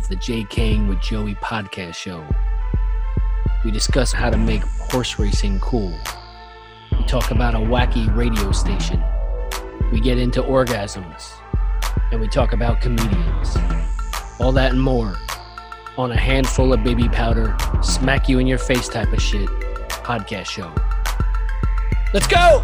of the Jay King with Joey podcast show, we discuss how to make horse racing cool. We talk about a wacky radio station. We get into orgasms. And we talk about comedians. All that and more on a handful of baby powder, smack you in your face type of shit podcast show. Let's go!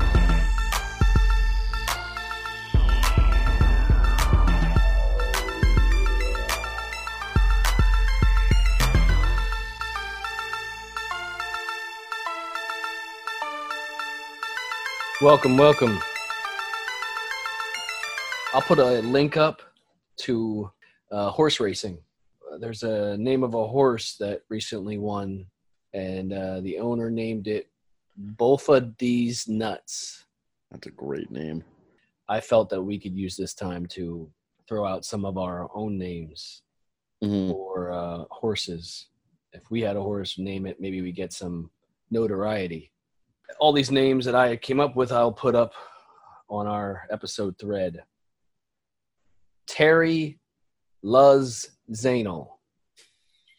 Welcome, welcome. I'll put a link up to uh, horse racing. Uh, There's a name of a horse that recently won, and uh, the owner named it Bofa D's Nuts. That's a great name. I felt that we could use this time to throw out some of our own names Mhm. for uh, horses. If we had a horse, name it, maybe we get some notoriety. All these names that I came up with, I'll put up on our episode thread. Terry Luz Zanel.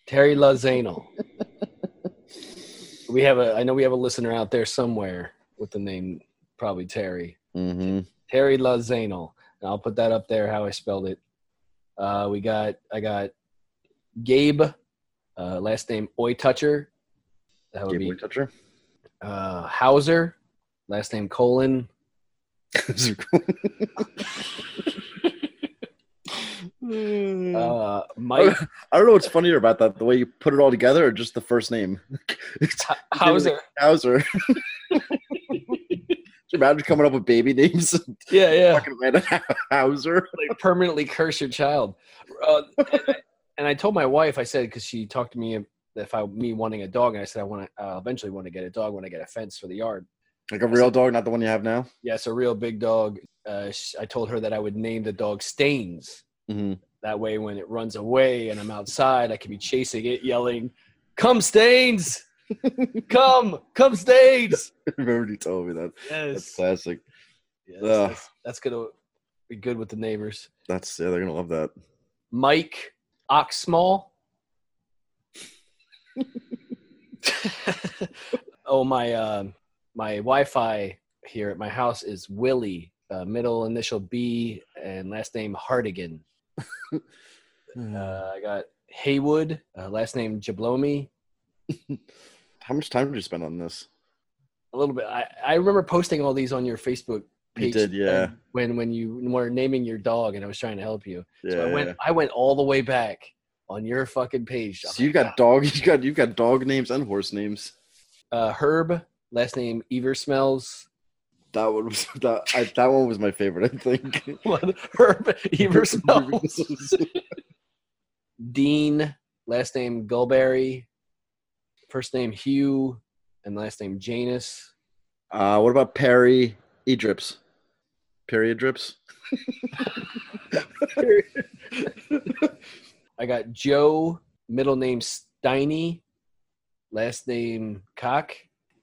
Terry Luz Zanel. we have a. I know we have a listener out there somewhere with the name probably Terry. Mm-hmm. Terry Lazanel. And I'll put that up there how I spelled it. Uh, we got I got Gabe, uh, last name Oi Toucher. That would Gateway be toucher. Uh, Hauser, last name Colon. Those are cool. Uh, Mike I don't know what's funnier about that, the way you put it all together or just the first name. Hauser. Hauser. Imagine coming up with baby names? Yeah, yeah. Fucking Hauser. Like permanently curse your child. Uh, and, I, and I told my wife, I said because she talked to me if I me wanting a dog, and I said I want to uh, eventually want to get a dog when I get a fence for the yard. Like a real dog, not the one you have now. Yes, a real big dog. Uh, sh- I told her that I would name the dog Stains. hmm That way, when it runs away and I'm outside, I can be chasing it, yelling, "Come, Stains! Come, come, Stains!" I remember you told me that. That's Yes, classic. yes that's, that's gonna be good with the neighbors. That's yeah, they're gonna love that. Mike Oxsmall. oh my, uh, my Wi-Fi here at my house is Willie, uh, middle initial B and last name Hardigan. Uh, I got Haywood, uh, last name Jablomi. How much time did you spend on this? A little bit. I, I remember posting all these on your Facebook You page. did, yeah. When when you were naming your dog, and I was trying to help you. Yeah. So I went I went all the way back on your fucking page. I'm So you've got dog, you've got you've got dog names and horse names. uh, Herb, last name Ever Smells. That one was that I, that one was my favorite. I think. Herb Ever Smells. Dean, last name Gulberry. First name Hugh, and last name Janus. Uh, what about Perry Edrips? Period drips. I got Joe, middle name Steiny, last name Cock.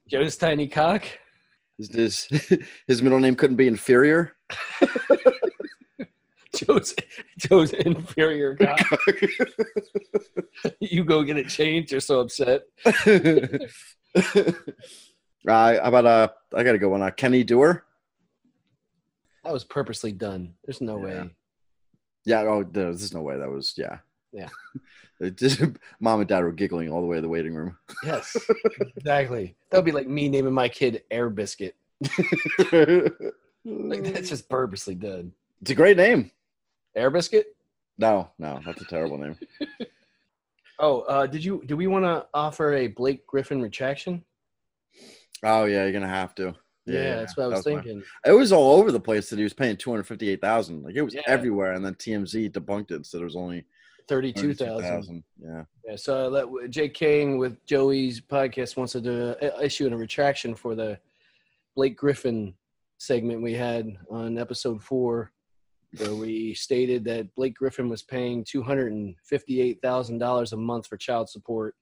Joe Steiny Cock. His, his his middle name couldn't be inferior. Joe's Joe's inferior cock. you go get it changed. You're so upset. uh, how about uh, I gotta go on uh, Kenny Doer. That was purposely done. There's no Yeah. way. Yeah, oh, there's no way that was yeah. Yeah. Just, Mom and Dad were giggling all the way to the waiting room. Yes, exactly. That would be like me naming my kid Air Biscuit. Like that's just purposely done. It's a great name. Air Biscuit. No, no, that's a terrible name. Oh, uh, did you? Do we want to offer a Blake Griffin retraction? Oh yeah, you're gonna have to. Yeah, that's what I was my- thinking. It was all over the place that he was paying two hundred fifty-eight thousand. Like it was Yeah. everywhere, and then TMZ debunked it, so there was only. 32,000. Yeah, Yeah, so let, Jake King with Joey's podcast wants to do a, issue a retraction for the Blake Griffin segment we had on episode four, where we stated that Blake Griffin was paying two hundred and fifty-eight thousand dollars a month for child support.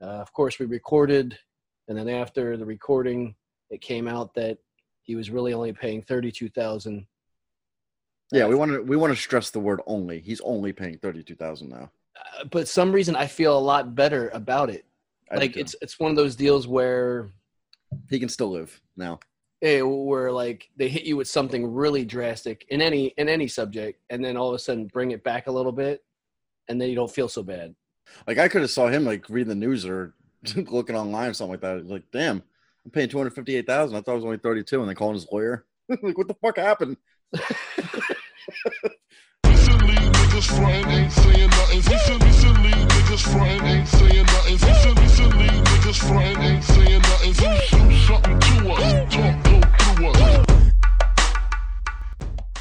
Uh, of course, we recorded, and then after the recording, it came out that he was really only paying thirty-two thousand. Yeah, we want to we want to stress the word only. He's only paying thirty two thousand now. Uh, but some reason I feel a lot better about it. I like it's it's one of those deals where he can still live now. Hey, where like they hit you with something really drastic in any in any subject, and then all of a sudden bring it back a little bit, and then you don't feel so bad. Like I could have saw him like reading the news or looking online or something like that. Like, damn, I'm paying two hundred fifty eight thousand. I thought it was only thirty two, and then calling his lawyer. like, what the fuck happened?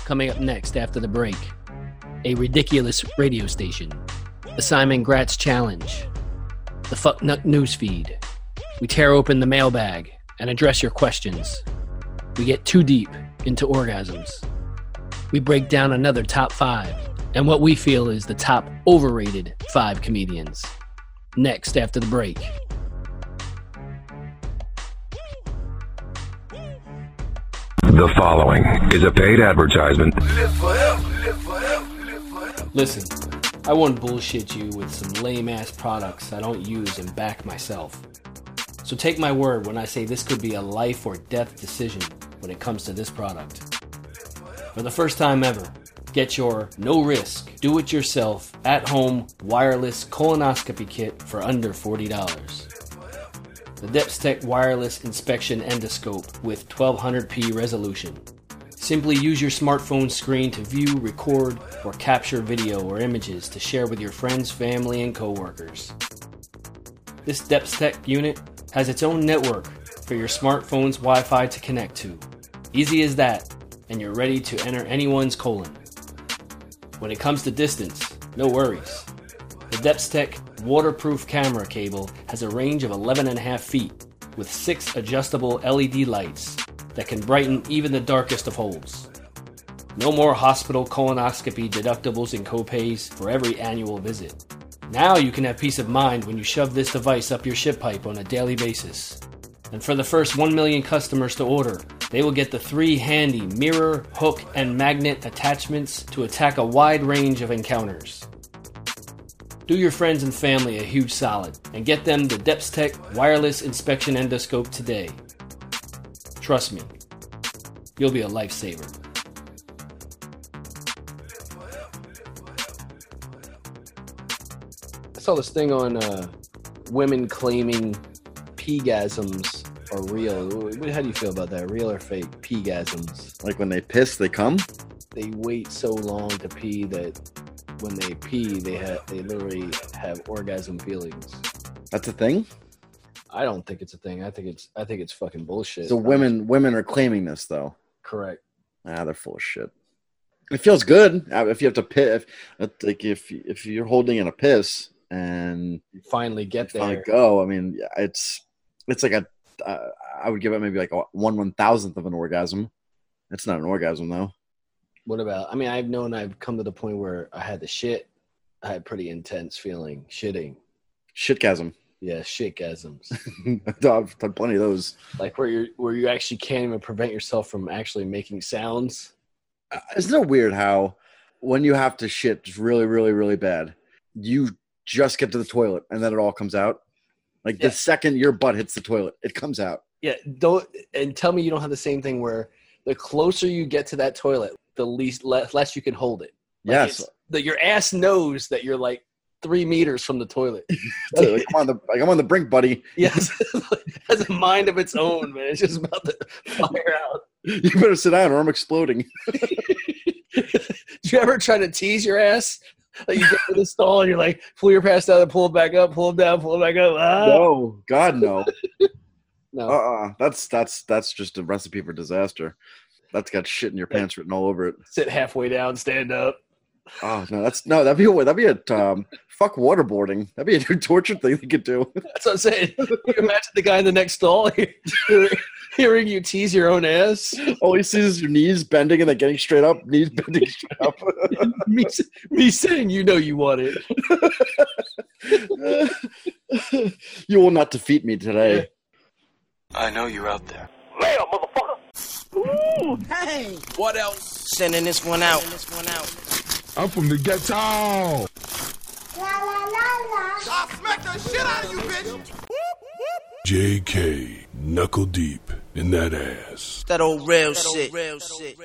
Coming up next after the break, a ridiculous radio station, the Simon Gratz Challenge, the Fuck Nut Newsfeed. We tear open the mailbag and address your questions. We get too deep into orgasms. We break down another top five and what we feel is the top overrated five comedians. Next after the break. The following is a paid advertisement. Listen, I won't bullshit you with some lame ass products I don't use and back myself. So take my word when I say this could be a life or death decision when it comes to this product. For the first time ever, get your no risk, do it yourself, at home wireless colonoscopy kit for under $40. The Depstech Wireless Inspection Endoscope with 1200p resolution. Simply use your smartphone screen to view, record, or capture video or images to share with your friends, family, and coworkers. This Depstech unit has its own network for your smartphone's Wi Fi to connect to. Easy as that, and you're ready to enter anyone's colon. When it comes to distance, no worries. The Depstech waterproof camera cable has a range of 11.5 feet with six adjustable LED lights that can brighten even the darkest of holes. No more hospital colonoscopy deductibles and copays for every annual visit. Now you can have peace of mind when you shove this device up your shit pipe on a daily basis. And for the first 1 million customers to order, they will get the three handy mirror, hook, and magnet attachments to attack a wide range of encounters. Do your friends and family a huge solid and get them the Depstech wireless inspection endoscope today. Trust me, you'll be a lifesaver. I saw this thing on uh, women claiming pegasms are real. How do you feel about that? Real or fake? Pegasms. Like when they piss, they come. They wait so long to pee that when they pee, they have they literally have orgasm feelings. That's a thing. I don't think it's a thing. I think it's I think it's fucking bullshit. So women women are claiming this though. correct. Ah, they're full of shit. It feels good uh, if you have to piss. If, like if if you're holding in a piss and You finally get you finally there. go. I mean, it's it's like a. Uh, I would give it maybe like a one one thousandth of an orgasm. That's not an orgasm though. What about? I mean, I've known I've come to the point where I had the shit. I had pretty intense feeling shitting. Shitgasm. Yeah, shitgasms. I've done plenty of those. like where you where you actually can't even prevent yourself from actually making sounds. Uh, Isn't it weird how when you have to shit just really, really, really bad, you just get to the toilet and then it all comes out? Like Yeah. the second your butt hits the toilet, it comes out. Yeah, don't and tell me you don't have the same thing where the closer you get to that toilet, the least less, less you can hold it. Like yes. that your ass knows that you're like three meters from the toilet. like, I'm on the like I'm on the brink, buddy. yes, it has a mind of its own, man. It's just about to fire out. You better sit down or I'm exploding. Do you ever try to tease your ass? Like you get to the stall and you're like, pull your pants down and pull it back up, pull it down, pull it back up. Ah. No, God no. No. Uh-uh. That's that's that's just a recipe for disaster. That's got shit in your pants written all over it. Sit halfway down, stand up. Oh no, that's no, that'd be a that'd be a um fuck waterboarding. That'd be a torture thing they could do. That's what I'm saying. You imagine the guy in the next stall hearing, hearing you tease your own ass. All he sees is your knees bending and then getting straight up, knees bending straight up. me, me saying you know you want it. you will not defeat me today. I know you're out there. Man, motherfucker. Ooh, Hey, what else? Sending this one out. I'm from the ghetto. La la la la. I'll smack the shit out of you, bitch. JK, knuckle deep in that ass. That old real shit. Real shit.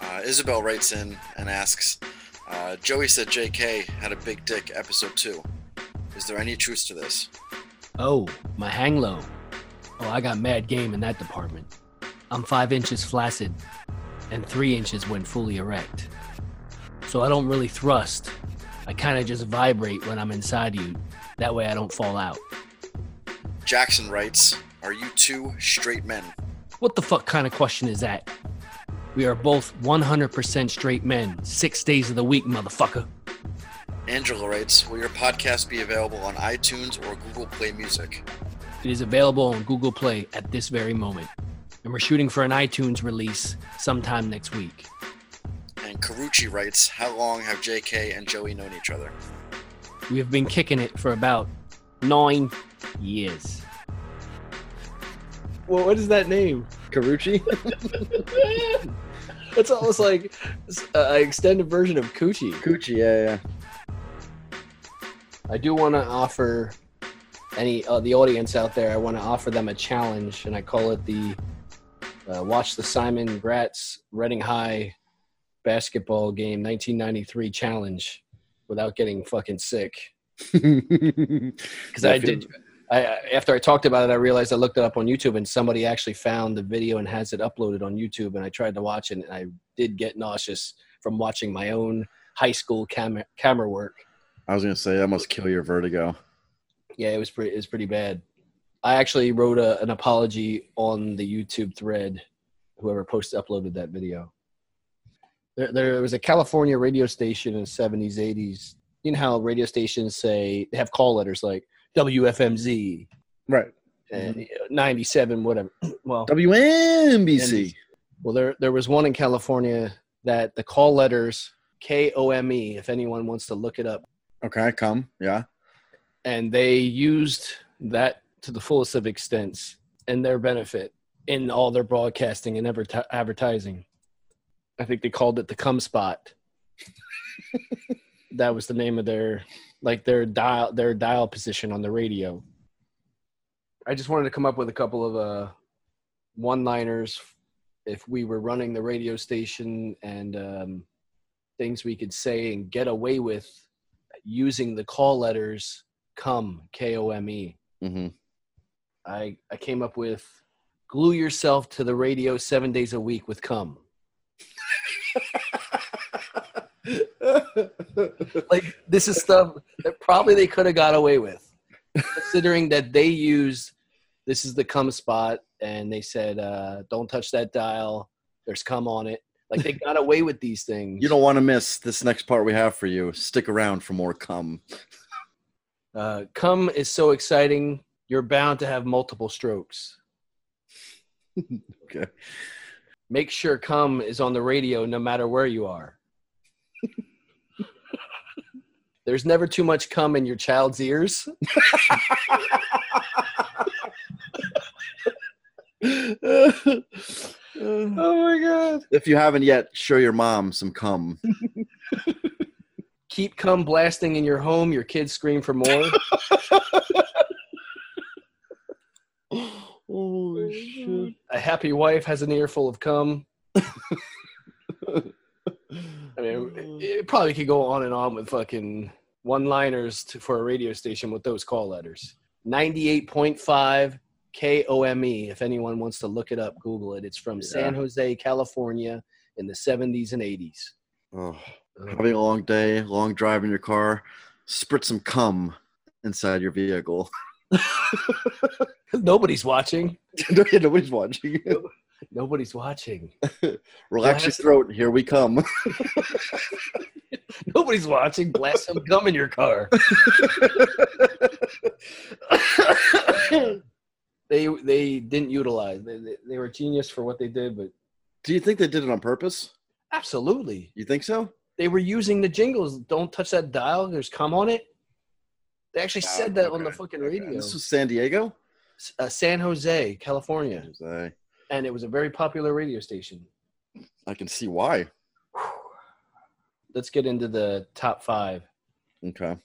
Uh, Isabel writes in and asks, uh, Joey said JK had a big dick episode two. Is there any truth to this? Oh, my hang low. Oh, I got mad game in that department. I'm five inches flaccid and three inches when fully erect. So I don't really thrust. I kind of just vibrate when I'm inside you. That way I don't fall out. Jackson writes, Are you two straight men? What the fuck kind of question is that? We are both 100% straight men, six days of the week, motherfucker. Angela writes, Will your podcast be available on iTunes or Google Play Music? It is available on Google Play at this very moment. And we're shooting for an iTunes release sometime next week. And Karuchi writes, How long have JK and Joey known each other? We have been kicking it for about nine years. Well, what is that name? Karuchi? It's almost like an extended version of Coochie. Coochie, yeah, yeah. I do want to offer any uh, the audience out there. I want to offer them a challenge, and I call it the uh, "Watch the Simon Gratz Reading High Basketball Game 1993 Challenge" without getting fucking sick. Because I did. I, I- after I talked about it, I realized I looked it up on YouTube, and somebody actually found the video and has it uploaded on YouTube. And I tried to watch it, and I did get nauseous from watching my own high school camera camera work. I was gonna say that must kill your vertigo. Yeah, it was pretty. It was pretty bad. I actually wrote a, an apology on the YouTube thread. Whoever posted uploaded that video. There, there was a California radio station in the seventies, eighties. You know how radio stations say they have call letters like WFMZ Right. and you know, ninety-seven, whatever. Well, WNBC. well, there there was one in California that the call letters K O M E. If anyone wants to look it up, Okay, come. Yeah. and they used that to the fullest of extents and their benefit in all their broadcasting and adverti- advertising. I think they called it the cum spot. that was the name of their like their dial their dial position on the radio. I just wanted to come up with a couple of uh one-liners if we were running the radio station and um, things we could say and get away with using the call letters come k-o-m-e Mm-hmm. I i came up with glue yourself to the radio seven days a week with cum. Like this is stuff that probably they could have got away with considering that they used this is the cum spot and they said uh, don't touch that dial. There's cum on it. Like they got away with these things. You don't want to miss this next part we have for you. Stick around for more cum. Uh, cum is so exciting, you're bound to have multiple strokes. Okay. Make sure cum is on the radio no matter where you are. There's never too much cum in your child's ears. oh my god. If you haven't yet, show your mom some cum. Keep cum blasting in your home, your kids scream for more. Shit. A happy wife has an earful of cum. I mean, it, probably could go on and on with fucking one-liners for a radio station with those call letters. Ninety-eight point five KOME. If anyone wants to look it up, Google it. It's from San Jose, California, in the seventies and eighties. Oh, having a long day, long drive in your car, spritz some cum inside your vehicle. Nobody's watching. Nobody's watching. Nobody's watching. Relax your throat. Here we come. Nobody's watching. Blast some gum in your car. they they didn't utilize. They, they, they were genius for what they did, but Do you think they did it on purpose? absolutely, You think so? they were using the jingles. Don't touch that dial. There's cum on it. They actually said that on the fucking radio. This was San Diego. Uh, San Jose, California, Jose. and it was a very popular radio station. I can see why. Let's get into the top five. Okay.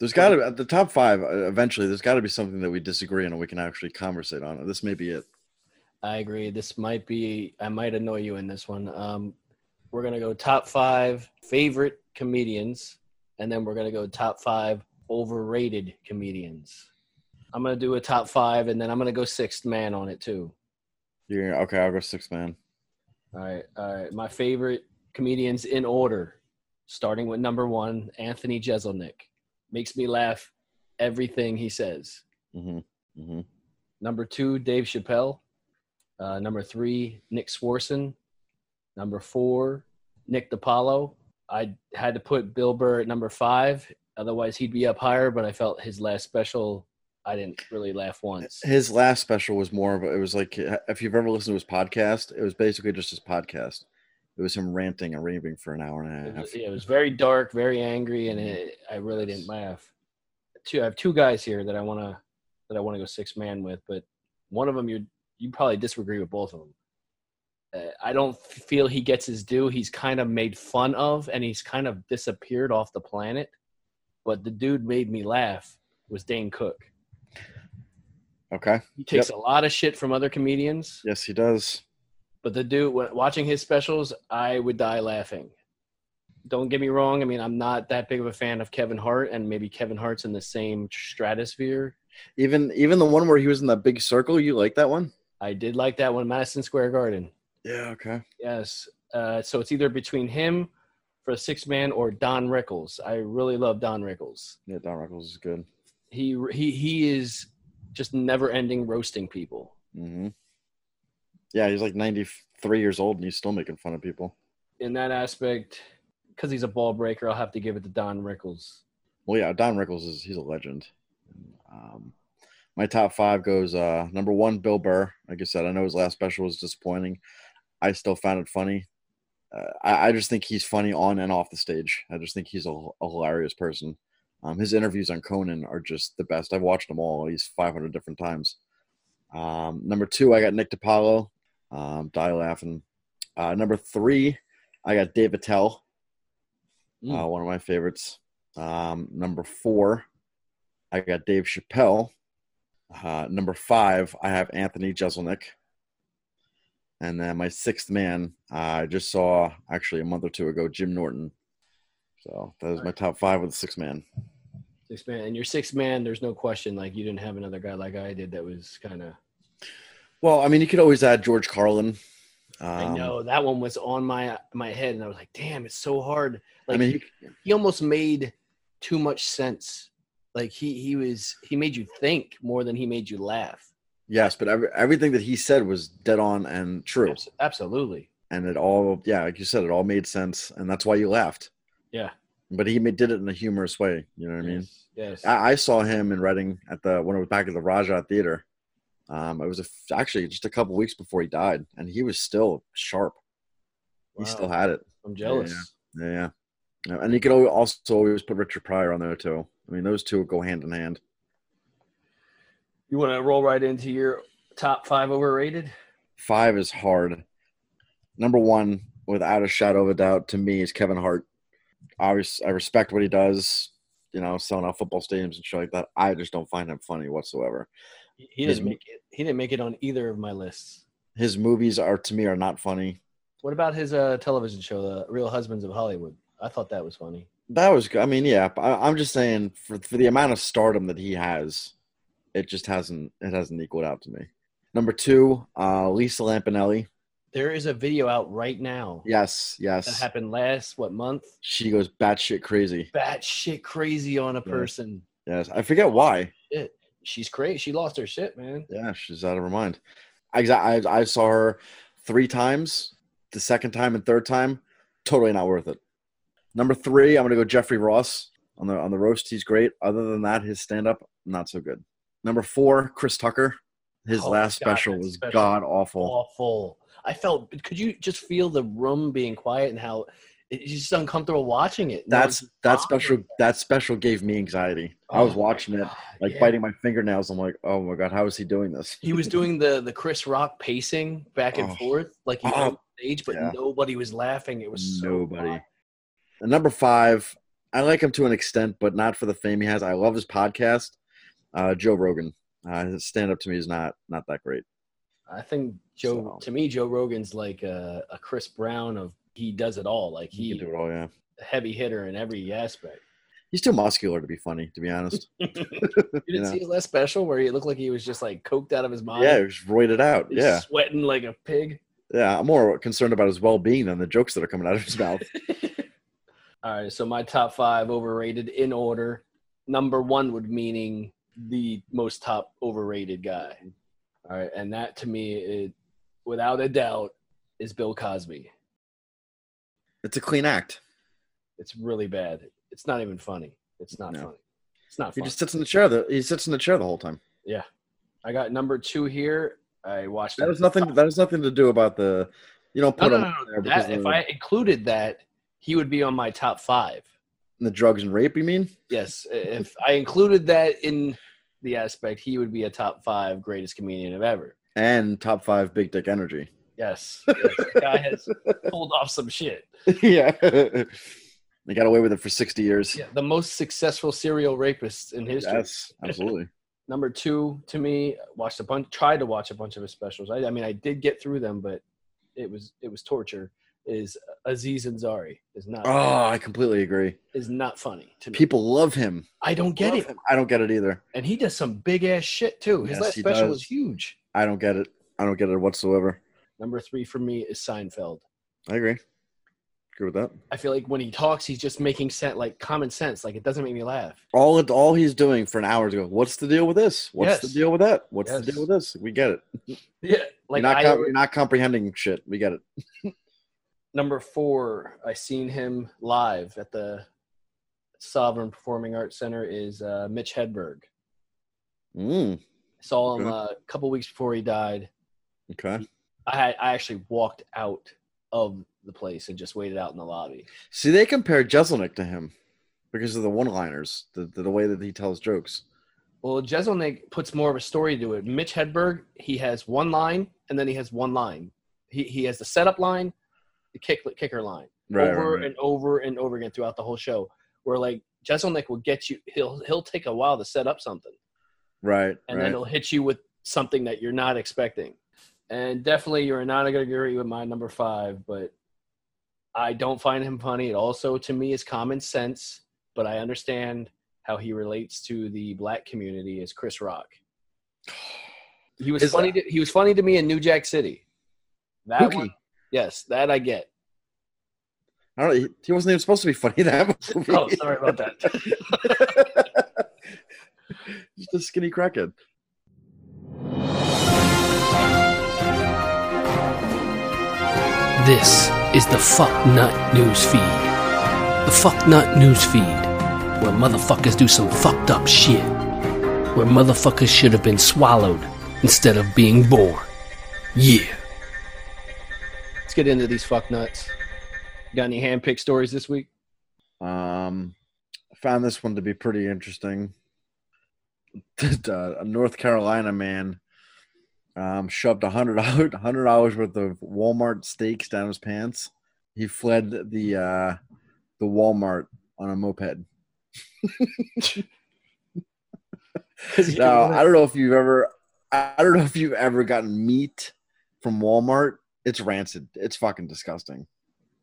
There's got to at the top five. uh, Eventually, there's got to be something that we disagree on, and we can actually conversate on it. This may be it. I agree. This might be. I might annoy you in this one. Um, we're gonna go top five favorite comedians, and then we're gonna go top five overrated comedians. I'm gonna do a top five, and then I'm gonna go sixth man on it too. You're okay. I'll go sixth man. All right, all right. My favorite comedians in order, starting with number one, Anthony Jeselnik. Makes me laugh everything he says. Mm-hmm. Mm-hmm. Number two, Dave Chappelle. Uh, number three, Nick Swardson. Number four, Nick DiPaolo. I had to put Bill Burr at number five, otherwise he'd be up higher. But I felt his last special, I didn't really laugh once. His last special was more of a, it was like if you've ever listened to his podcast, it was basically just his podcast. It was him ranting and raving for an hour and a It half. was, yeah, it was very dark, very angry, and it, I really didn't laugh. Two, I have two guys here that I want to that I want to go six man with, but one of them you you probably disagree with both of them. Uh, I don't feel he gets his due. He's kind of made fun of, and he's kind of disappeared off the planet. But the dude made me laugh. Was Dane Cook? Okay. He takes a lot of shit from other comedians, Yes, he does. but the dude watching his specials, I would die laughing. Don't get me wrong. I mean, I'm not that big of a fan of Kevin Hart, and maybe Kevin Hart's in the same stratosphere. Even even the one where he was in that big circle, you like that one? I did like that one, Madison Square Garden. Yeah. Okay. Yes. Uh, so it's either between him for a six man or Don Rickles. I really love Don Rickles. Yeah, Don Rickles is good. He he he is just never ending roasting people. Mm-hmm. Yeah, he's like 93 years old and he's still making fun of people. In that aspect, because he's a ball breaker, I'll have to give it to Don Rickles. Well, yeah, Don Rickles is he's a legend. Um, my top five goes uh, number one, Bill Burr. Like I said, I know his last special was disappointing. I still found it funny. Uh, I, I just think he's funny on and off the stage. I just think he's a, a hilarious person. Um, his interviews on Conan are just the best. I've watched them all at least 500 different times. Um, number two, I got Nick DiPaolo. Um, die laughing. Uh, number three, I got Dave Attell Mm. uh, one of my favorites. Um, number four, I got Dave Chappelle. Uh, number five, I have Anthony Jeselnik. And then my sixth man, I just saw actually a month or two ago, Jim Norton. So that was my top five with the six man. Six man, and your six man, there's no question. Like you didn't have another guy like I did that was kind of. Well, I mean, you could always add George Carlin. Um, I know that one was on my my head, and I was like, "Damn, it's so hard." Like I mean, he, he almost made too much sense. Like he he was he made you think more than he made you laugh. Yes, but every, everything that he said was dead on and true. Abs- Absolutely. And it all, yeah, like you said, it all made sense. And that's why you laughed. Yeah. But he ma- did it in a humorous way. You know what I mean? Yes. yes. I, I saw him in Reading at the when it was back at the Rajah Theater. Um, it was a actually just a couple weeks before he died, and he was still sharp. He still had it. I'm jealous. Yeah, yeah. Yeah, And you could also always put Richard Pryor on there too. I mean, those two go hand in hand. You want to roll right into your top five overrated? Five is hard. Number one, without a shadow of a doubt, to me, is Kevin Hart. Obviously, I respect what he does. You know, selling out football stadiums and shit like that. I just don't find him funny whatsoever. He didn't mo- make it. He didn't make it on either of my lists. His movies are to me are not funny. What about his uh, television show, The Real Husbands of Hollywood? I thought that was funny. That was good. I mean, yeah. I, I'm just saying for for the amount of stardom that he has, it just hasn't it hasn't equaled out to me. Number two, uh, Lisa Lampanelli. There is a video out right now Yes, yes. that happened last what month? She goes batshit crazy. Bat shit crazy on a Yeah. person. Yes, I forget why. Shit. She's crazy. She lost her shit, man. Yeah, she's out of her mind. I I, I saw her three times. The second time and third time, totally not worth it. Number three, I'm gonna go Jeffrey Ross on the on the roast. He's great. Other than that, his stand up not so good. Number four, Chris Tucker. His Oh, last God, special was special. god awful. Awful. I felt. Could you just feel the room being quiet and how it's just uncomfortable watching it. That's Knowing- that special. That special gave me anxiety. I was Oh watching it, like yeah. biting my fingernails. I'm like, oh my god, how is he doing this? He was doing the the Chris Rock pacing back and Oh. forth, like he was Oh. on stage, but Yeah. nobody was laughing. It was Nobody. odd. And number five, I like him to an extent, but not for the fame he has. I love his podcast. Uh, Joe Rogan. Uh, his stand up to me is not not that great. I think Joe. So- To me, Joe Rogan's like a, a Chris Brown of he does it all. Like He he can do it all. Yeah, heavy hitter in every aspect. he's too muscular to be funny, to be honest. You didn't You know? see his last special where he looked like he was just like coked out of his mind. yeah, he was roided out. He's Yeah, sweating like a pig. yeah. I'm more concerned about his well being than the jokes that are coming out of his mouth. All right, so my top five overrated in order. Number one would meaning the most top overrated guy. All right, and that to me, it, without a doubt, is Bill Cosby. It's a clean act. It's really bad. It's not even funny. It's not No. funny. It's not He funny. just sits in the chair. The, he sits in the chair the whole time. yeah, I got number two here. I watched. That has nothing. That has nothing to do about the. You don't put no, him no, no. there That, if I included that, he would be on my top five. the drugs and rape. You mean? Yes, if I included that in the aspect, he would be a top five greatest comedian of ever. And top five big dick energy. Yes, yes the guy has pulled off some shit. yeah. they got away with it for 60 years. Yeah, the most successful serial rapist in history. Yes, absolutely. Number two, to me, watched a bunch, tried to watch a bunch of his specials. I, I mean, I did get through them, but it was it was torture. Is Aziz Ansari is not Oh, I completely agree. is not funny to me. People love him. I don't get Love it, him. I don't get it either. and he does some big ass shit too. His Yes, last special does. was huge. I don't get it. I don't get it whatsoever. Number three for me is Seinfeld. I agree. Agree with that. I feel like when he talks, he's just making sense, like common sense. Like it doesn't make me laugh. All it, all he's doing for an hour is go. What's the deal with this? What's Yes. the deal with that? What's Yes. the deal with this? We get it. Yeah, like you're, not I, com- you're not comprehending shit. We get it. number four, I seen him live at the Sovereign Performing Arts Center. Is uh, Mitch Hedberg. Mm, Saw him Okay. uh, a couple weeks before he died. okay. I had I actually walked out of the place and just waited out in the lobby. See, they compare Jeselnik to him because of the one-liners, the, the, the way that he tells jokes. Well, Jeselnik puts more of a story to it. Mitch Hedberg, he has one line and then he has one line. He he has the setup line, kick kicker line. Right, over right, right. and over and over again throughout the whole show. Where like Jeselnik will get you, he'll he'll take a while to set up something, Right, and then he'll hit you with something that you're not expecting. And definitely, you're not going to agree with my number five, but I don't find him funny. It also, to me, is common sense, but I understand how he relates to the black community as Chris Rock. He was Is funny. To, he was funny to me in New Jack City. That Pookie. one, yes, that I get. I don't. He, he wasn't even supposed to be funny that movie. Oh, sorry about that. Just a skinny crackhead. This is the Fuck Nut News Feed. The Fuck Nut News Feed, where motherfuckers do some fucked up shit. Where motherfuckers should have been swallowed instead of being born. Yeah. Let's get into these fuck nuts. Got any handpicked stories this week? Um, I found this one to be pretty interesting. Uh, a North Carolina man um, shoved a hundred dollars, hundred dollars worth of Walmart steaks down his pants. He fled the uh, the Walmart on a moped. Now I don't know if you've ever, I don't know if you've ever gotten meat from Walmart. It's rancid. It's fucking disgusting.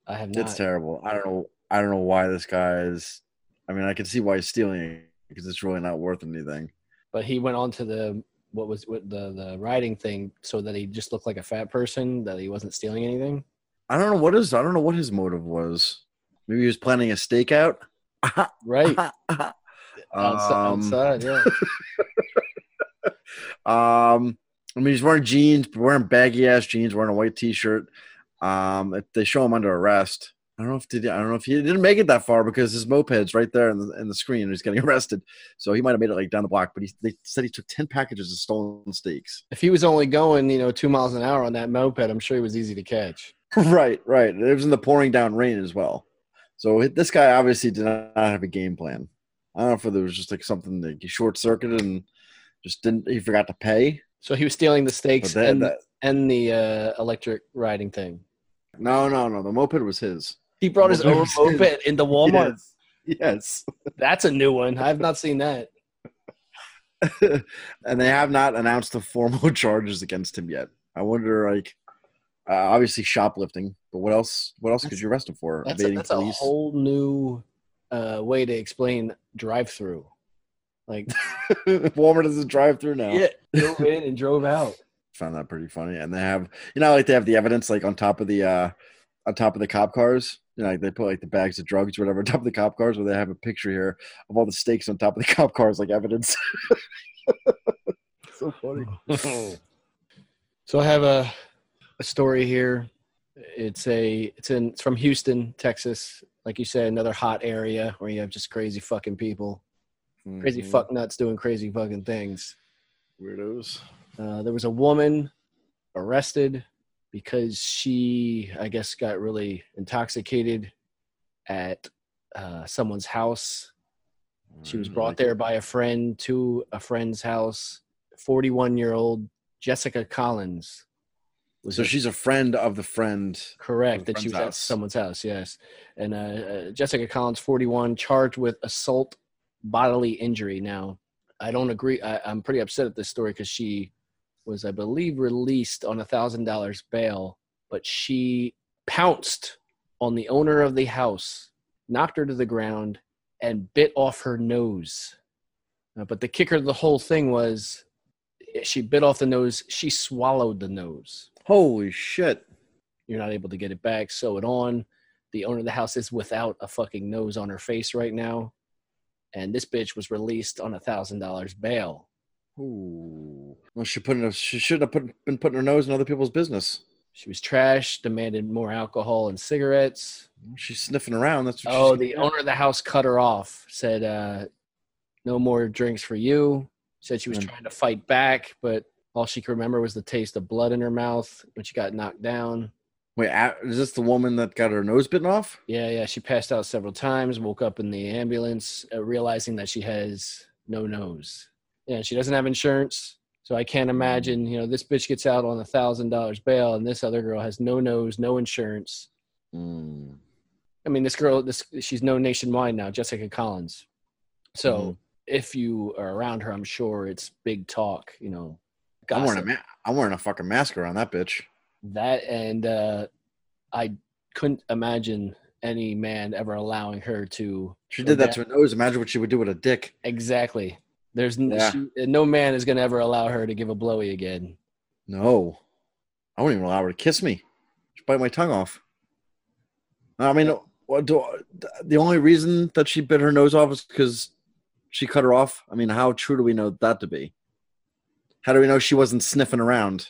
I have not. It's terrible. I don't know. I don't know why this guy is. I mean, I can see why he's stealing it because it's really not worth anything. but he went on to the what was what the the riding thing so that he just looked like a fat person that he wasn't stealing anything. I don't know what his. I don't know what his motive was. Maybe he was planning a stakeout. Right. Outside, um, outside, yeah. um, I mean, he's wearing jeans, wearing baggy ass jeans, wearing a white t-shirt. Um, they show him under arrest. I don't know if did I don't know if he didn't make it that far because his moped's right there in the, in the screen and he's getting arrested. So he might have made it like down the block, but he they said he took ten packages of stolen steaks. If he was only going, you know, two miles an hour on that moped, I'm sure he was easy to catch. right, right. It was in the pouring down rain as well. So this guy obviously did not have a game plan. I don't know if it was just like something that he short circuited and just didn't. He forgot to pay. So he was stealing the stakes that, and that, and the uh, electric riding thing. no, no, no. The moped was his. He brought his own moped moped into Walmart. Yes. yes. That's a new one. I've not seen that. and they have not announced the formal charges against him yet. I wonder, like, uh, obviously shoplifting, but what else? What else could you arrest him for? That's a, that's a whole new uh, way to explain drive-through. Like, Walmart is a drive-through now. yeah, drove in and drove out. found that pretty funny. And they have, you know, like they have the evidence like on top of the, uh on top of the cop cars. You know, like they put like the bags of drugs or whatever on top of the cop cars, where they have a picture here of all the stakes on top of the cop cars, like evidence. so funny. So I have a a story here. It's a it's in it's from Houston, Texas. Like you said, another hot area where you have just crazy fucking people, crazy Mhm. fuck nuts doing crazy fucking things. weirdos. Uh, there was a woman arrested because she, I guess, got really intoxicated at uh, someone's house. She was brought there by a friend to a friend's house. 41 year old Jessica Collins. Was So a- she's a friend of the friend. correct of that she was at house. someone's house, yes. And uh, uh, Jessica Collins, 41, charged with assault bodily injury. Now, I don't agree. I, I'm pretty upset at this story because she was, I believe, released on a thousand dollars bail, but she pounced on the owner of the house, knocked her to the ground, and bit off her nose. Uh, but the kicker of the whole thing was eh, she bit off the nose. She swallowed the nose. Holy shit! You're not able to get it back. Sew it on. The owner of the house is without a fucking nose on her face right now. And this bitch was released on a thousand dollars bail. Ooh. Well, she put in a, she shouldn't have put, been putting her nose in other people's business. She was trash, demanded more alcohol and cigarettes. She's sniffing around. That's what Oh, the owner of the house cut her off. Said, uh, "No more drinks for you." Said she was Mm. trying to fight back, but all she could remember was the taste of blood in her mouth when she got knocked down. Wait, is this the woman that got her nose bitten off? Yeah, yeah. She passed out several times. Woke up in the ambulance, uh, realizing that she has no nose. Yeah, she doesn't have insurance, so I can't imagine. You know, this bitch gets out on a thousand dollars bail, and this other girl has no nose, no insurance. Mm. I mean, this girl, this she's known nationwide now, Jessica Collins. So Mhm. if you are around her, I'm sure it's big talk. You know, I'm wearing a ma- I'm wearing a fucking mask around that bitch. That, and uh, I couldn't imagine any man ever allowing her to. She did that to her nose. Imagine what she would do with a dick. Exactly. There's n- Yeah. she, no man is going to ever allow her to give a blowy again. No, I wouldn't even allow her to kiss me. She'd bite my tongue off. I mean, what do, the only reason that she bit her nose off is because she cut her off. I mean, how true do we know that to be? How do we know she wasn't sniffing around,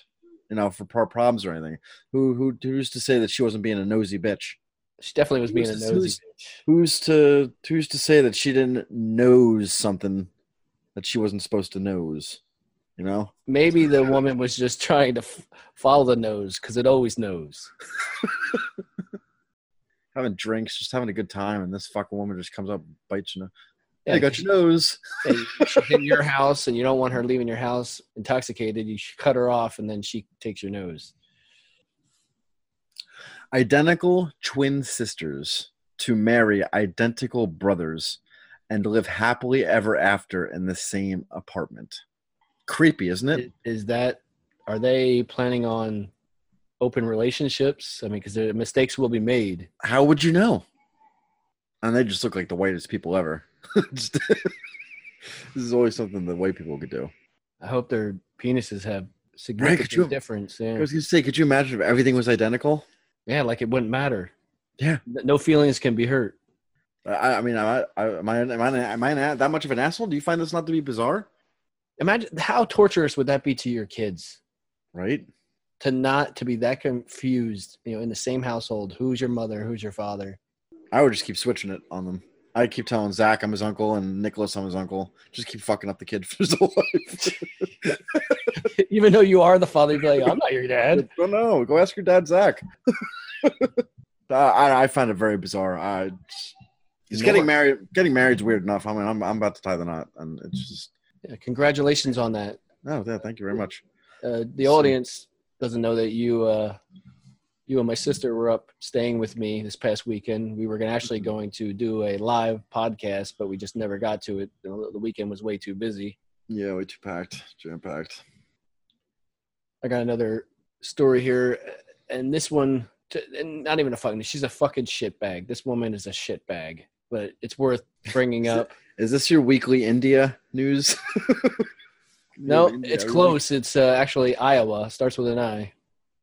you know, for pro- problems or anything? Who who who's to say that she wasn't being a nosy bitch? She definitely was being a nosy who's- bitch. Who's to who's to say that she didn't nose something that she wasn't supposed to nose? You know, Maybe the woman was just trying to f- follow the nose because it always knows. having drinks, just having a good time, and this fucking woman just comes up, bites you. nose. Yeah, Hey, got your nose. She's in your house and you don't want her leaving your house intoxicated. You cut her off and then she takes your nose. Identical twin sisters to marry identical brothers and live happily ever after in the same apartment. Creepy, isn't it? Is that, are they planning on open relationships? I mean, because mistakes will be made. How would you know? And they just look like the whitest people ever. This is always something that white people could do. I hope their penises have significant you- difference. Yeah. I was gonna say, could you imagine if everything was identical? yeah, like it wouldn't matter. Yeah. No feelings can be hurt. I, I mean, am I, I, am I, am I, am I an- that much of an asshole? Do you find this not to be bizarre? Imagine how torturous would that be to your kids Right? to not to be that confused, you know, in the same household. Who's your mother? Who's your father? I would just keep switching it on them. I keep telling Zach I'm his uncle and Nicholas I'm his uncle. Just keep fucking up the kid for his whole life. Even though you are the father, you'd be like, I'm not your dad. oh no, go ask your dad, Zach. Uh, I I find it very bizarre. I he's getting what? married. Getting married is weird enough. I mean, I'm I'm about to tie the knot, and it's just Yeah, congratulations on that. oh yeah. Thank you very much. Uh, the audience doesn't know that you, uh, you and my sister were up staying with me this past weekend. We were actually Mm-hmm. going to do a live podcast, but we just never got to it. The weekend was way too busy. Yeah, way too packed, jam packed. I got another story here, and this one, and not even a fucking. She's a fucking shitbag. This woman is a shitbag, but it's worth bringing up. Is this your weekly India news? No, India, it's really? close. It's uh, actually Iowa. Starts with an I.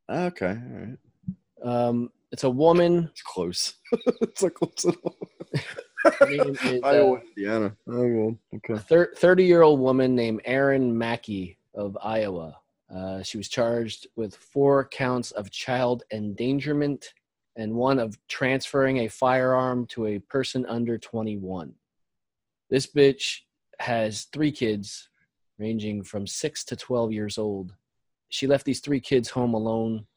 Okay, all right. Um, it's a woman. It's close. it's like close enough. name uh, Iowa, Indiana. Well, okay. a 30 year old woman named Erin Mackey of Iowa. Uh, she was charged with four counts of child endangerment and one of transferring a firearm to a person under 21. This bitch has three kids, ranging from six to 12 years old. She left these three kids home alone.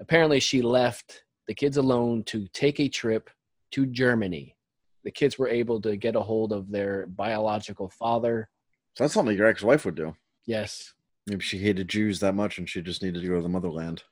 Apparently, she left the kids alone to take a trip to Germany. The kids were able to get a hold of their biological father. So that's something your ex-wife would do. Yes. Maybe she hated Jews that much and she just needed to go to the motherland.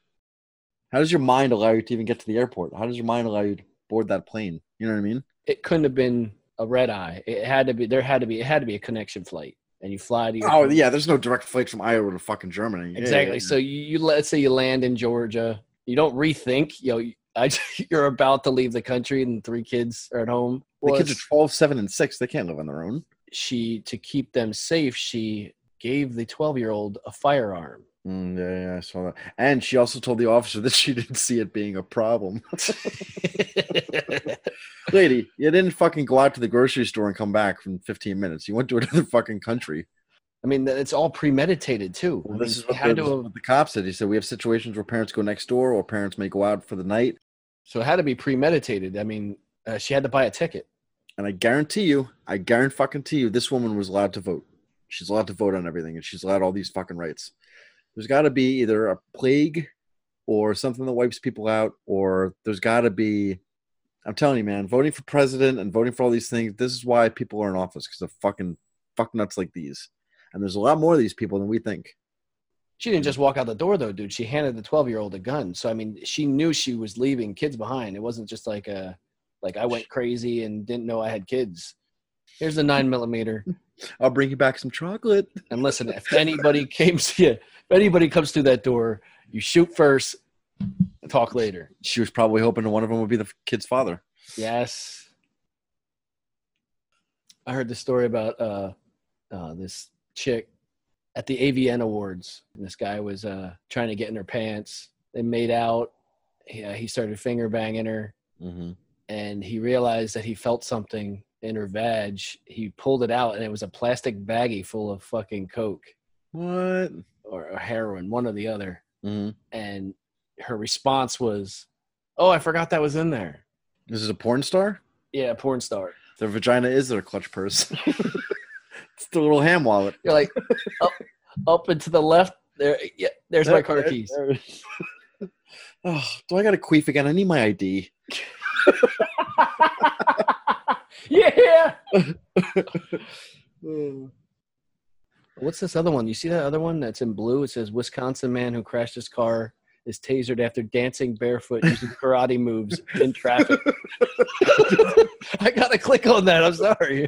How does your mind allow you to even get to the airport? How does your mind allow you to board that plane? You know what I mean? It couldn't have been a red eye. It had to be there had to be it had to be a connection flight. And you fly to your Oh yeah, there's no direct flights from Iowa to fucking Germany. Yeah, Exactly. yeah, So you, you let's say you land in Georgia, you don't rethink, you know, I, you're about to leave the country and three kids are at home. the Well, kids are 12, 7, and six. They can't live on their own. she to keep them safe, she gave the 12 year old a firearm. Mm, yeah, yeah, I saw that. And she also told the officer that she didn't see it being a problem. Lady, you didn't fucking go out to the grocery store and come back from 15 minutes. You went to another fucking country. I mean, it's all premeditated too. I mean, this is what had the, to what the cop said. He said we have situations where parents go next door or parents may go out for the night. so it had to be premeditated. I mean, uh, she had to buy a ticket. And I guarantee you, I guarantee fucking to you, this woman was allowed to vote. She's allowed to vote on everything, and she's allowed all these fucking rights. There's got to be either a plague or something that wipes people out, or there's got to be. I'm telling you, man, voting for president and voting for all these things. This is why people are in office because of fucking fuck nuts like these. And there's a lot more of these people than we think. She didn't just walk out the door though, dude. She handed the 12 year old a gun. So I mean, she knew she was leaving kids behind. It wasn't just like a like I went crazy and didn't know I had kids. Here's the nine millimeter. I'll bring you back some chocolate. And listen, if anybody came to you, if anybody comes through that door, you shoot first, talk later. She was probably hoping one of them would be the kid's father. Yes. I heard the story about uh, uh, this chick at the AVN Awards. And this guy was uh, trying to get in her pants. They made out. He, uh, he started finger banging her, Mm-hmm. and he realized that he felt something in her vag. He pulled it out, and it was a plastic baggie full of fucking coke What? or, or heroin, one or the other. Mm-hmm. And her response was, "Oh, I forgot that was in there." This is a porn star. Yeah, porn star. Their vagina is their clutch purse. it's the little ham wallet. You're like up, up and to the left. There, yeah. There's my car There- keys. there- oh, do I got a queef again? I need my ID. yeah. What's this other one? You see that other one that's in blue? It says Wisconsin man who crashed his car is tasered after dancing barefoot using karate moves in traffic. I gotta click on that. I'm sorry.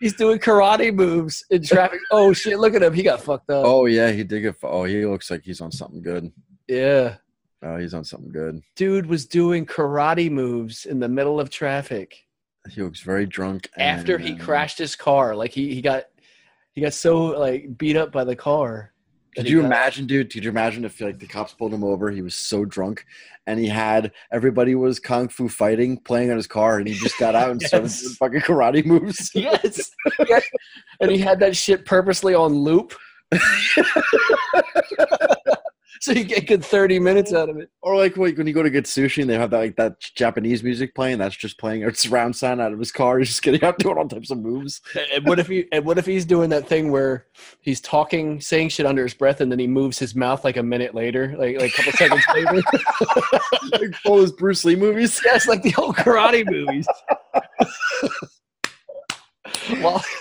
He's doing karate moves in traffic. Oh shit! Look at him. He got fucked up. Oh yeah, he did get. Oh, he looks like he's on something good. Yeah. Oh, he's on something good. Dude was doing karate moves in the middle of traffic. He looks very drunk. after he and- crashed his car. Like he, he got he got so like beat up by the car. Could you imagine, dude? Could you imagine if like the cops pulled him over? He was so drunk, and he had everybody was kung fu fighting, playing on his car, and he just got out and started Yes. doing fucking karate moves. Yes. Yeah. and he had that shit purposely on loop. so you get good 30 minutes out of it. Or like like when you go to get sushi and they have that like that Japanese music playing, that's just playing a surround sound out of his car. He's just getting out doing all types of moves. And what if he? And what if he's doing that thing where he's talking, saying shit under his breath, and then he moves his mouth like a minute later, like like a couple seconds later? like all those Bruce Lee movies. Yes, like the old karate movies. well,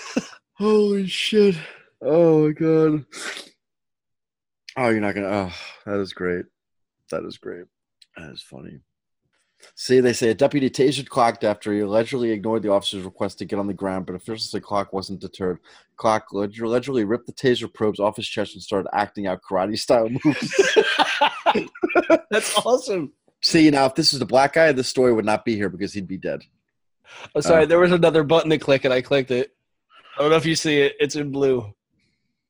Holy shit. Oh my god. Oh, you're not gonna oh that is great. That is great. That is funny. See, they say a deputy tasered Clark after he allegedly ignored the officer's request to get on the ground, but officials say Clark wasn't deterred. Clark allegedly ripped the taser probes off his chest and started acting out karate style moves. that's awesome. See, now if this was the black guy, this story would not be here because he'd be dead. Oh, sorry, Uh. there was another button to click, and I clicked it. I don't know if you see it. It's in blue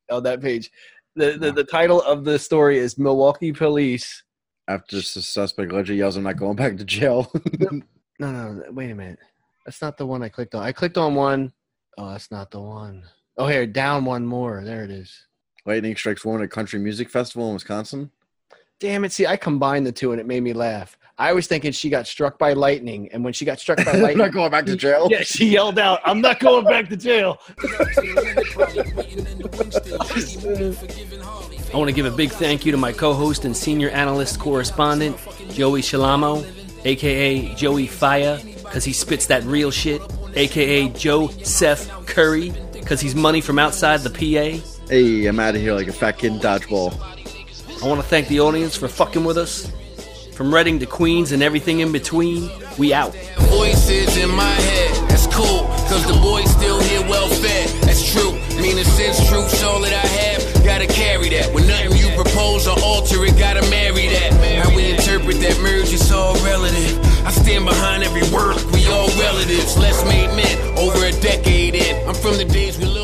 on that page. The, the, the title of the story is Milwaukee Police. After the suspect allegedly yells, I'm not going back to jail. No, no, no, wait a minute. That's not the one I clicked on. I clicked on one. Oh, that's not the one. Oh, here, down one more. There it is. Lightning strikes woman at country music festival in Wisconsin. Damn it. See, I combined the two and it made me laugh. I was thinking she got struck by lightning. And when she got struck by I'm lightning, not going back to jail. yeah, she yelled out, I'm not going back to jail. I want to give a big thank you to my co host and senior analyst correspondent, Joey Shalamo, aka Joey Fire, because he spits that real shit, aka Joe Seth Curry, because he's money from outside the PA. Hey, I'm out of here like a fat kid in dodgeball. I want to thank the audience for fucking with us. From Reading to Queens and everything in between, we out. Voices in my head, that's cool, cause the boy's still here well fed. That's true, meaning since truth's all that I have, gotta carry that. When nothing you propose or alter, it gotta marry that. How we interpret that merge, is all relative. I stand behind every word, we all relatives. Less made men, over a decade in. I'm from the days we live.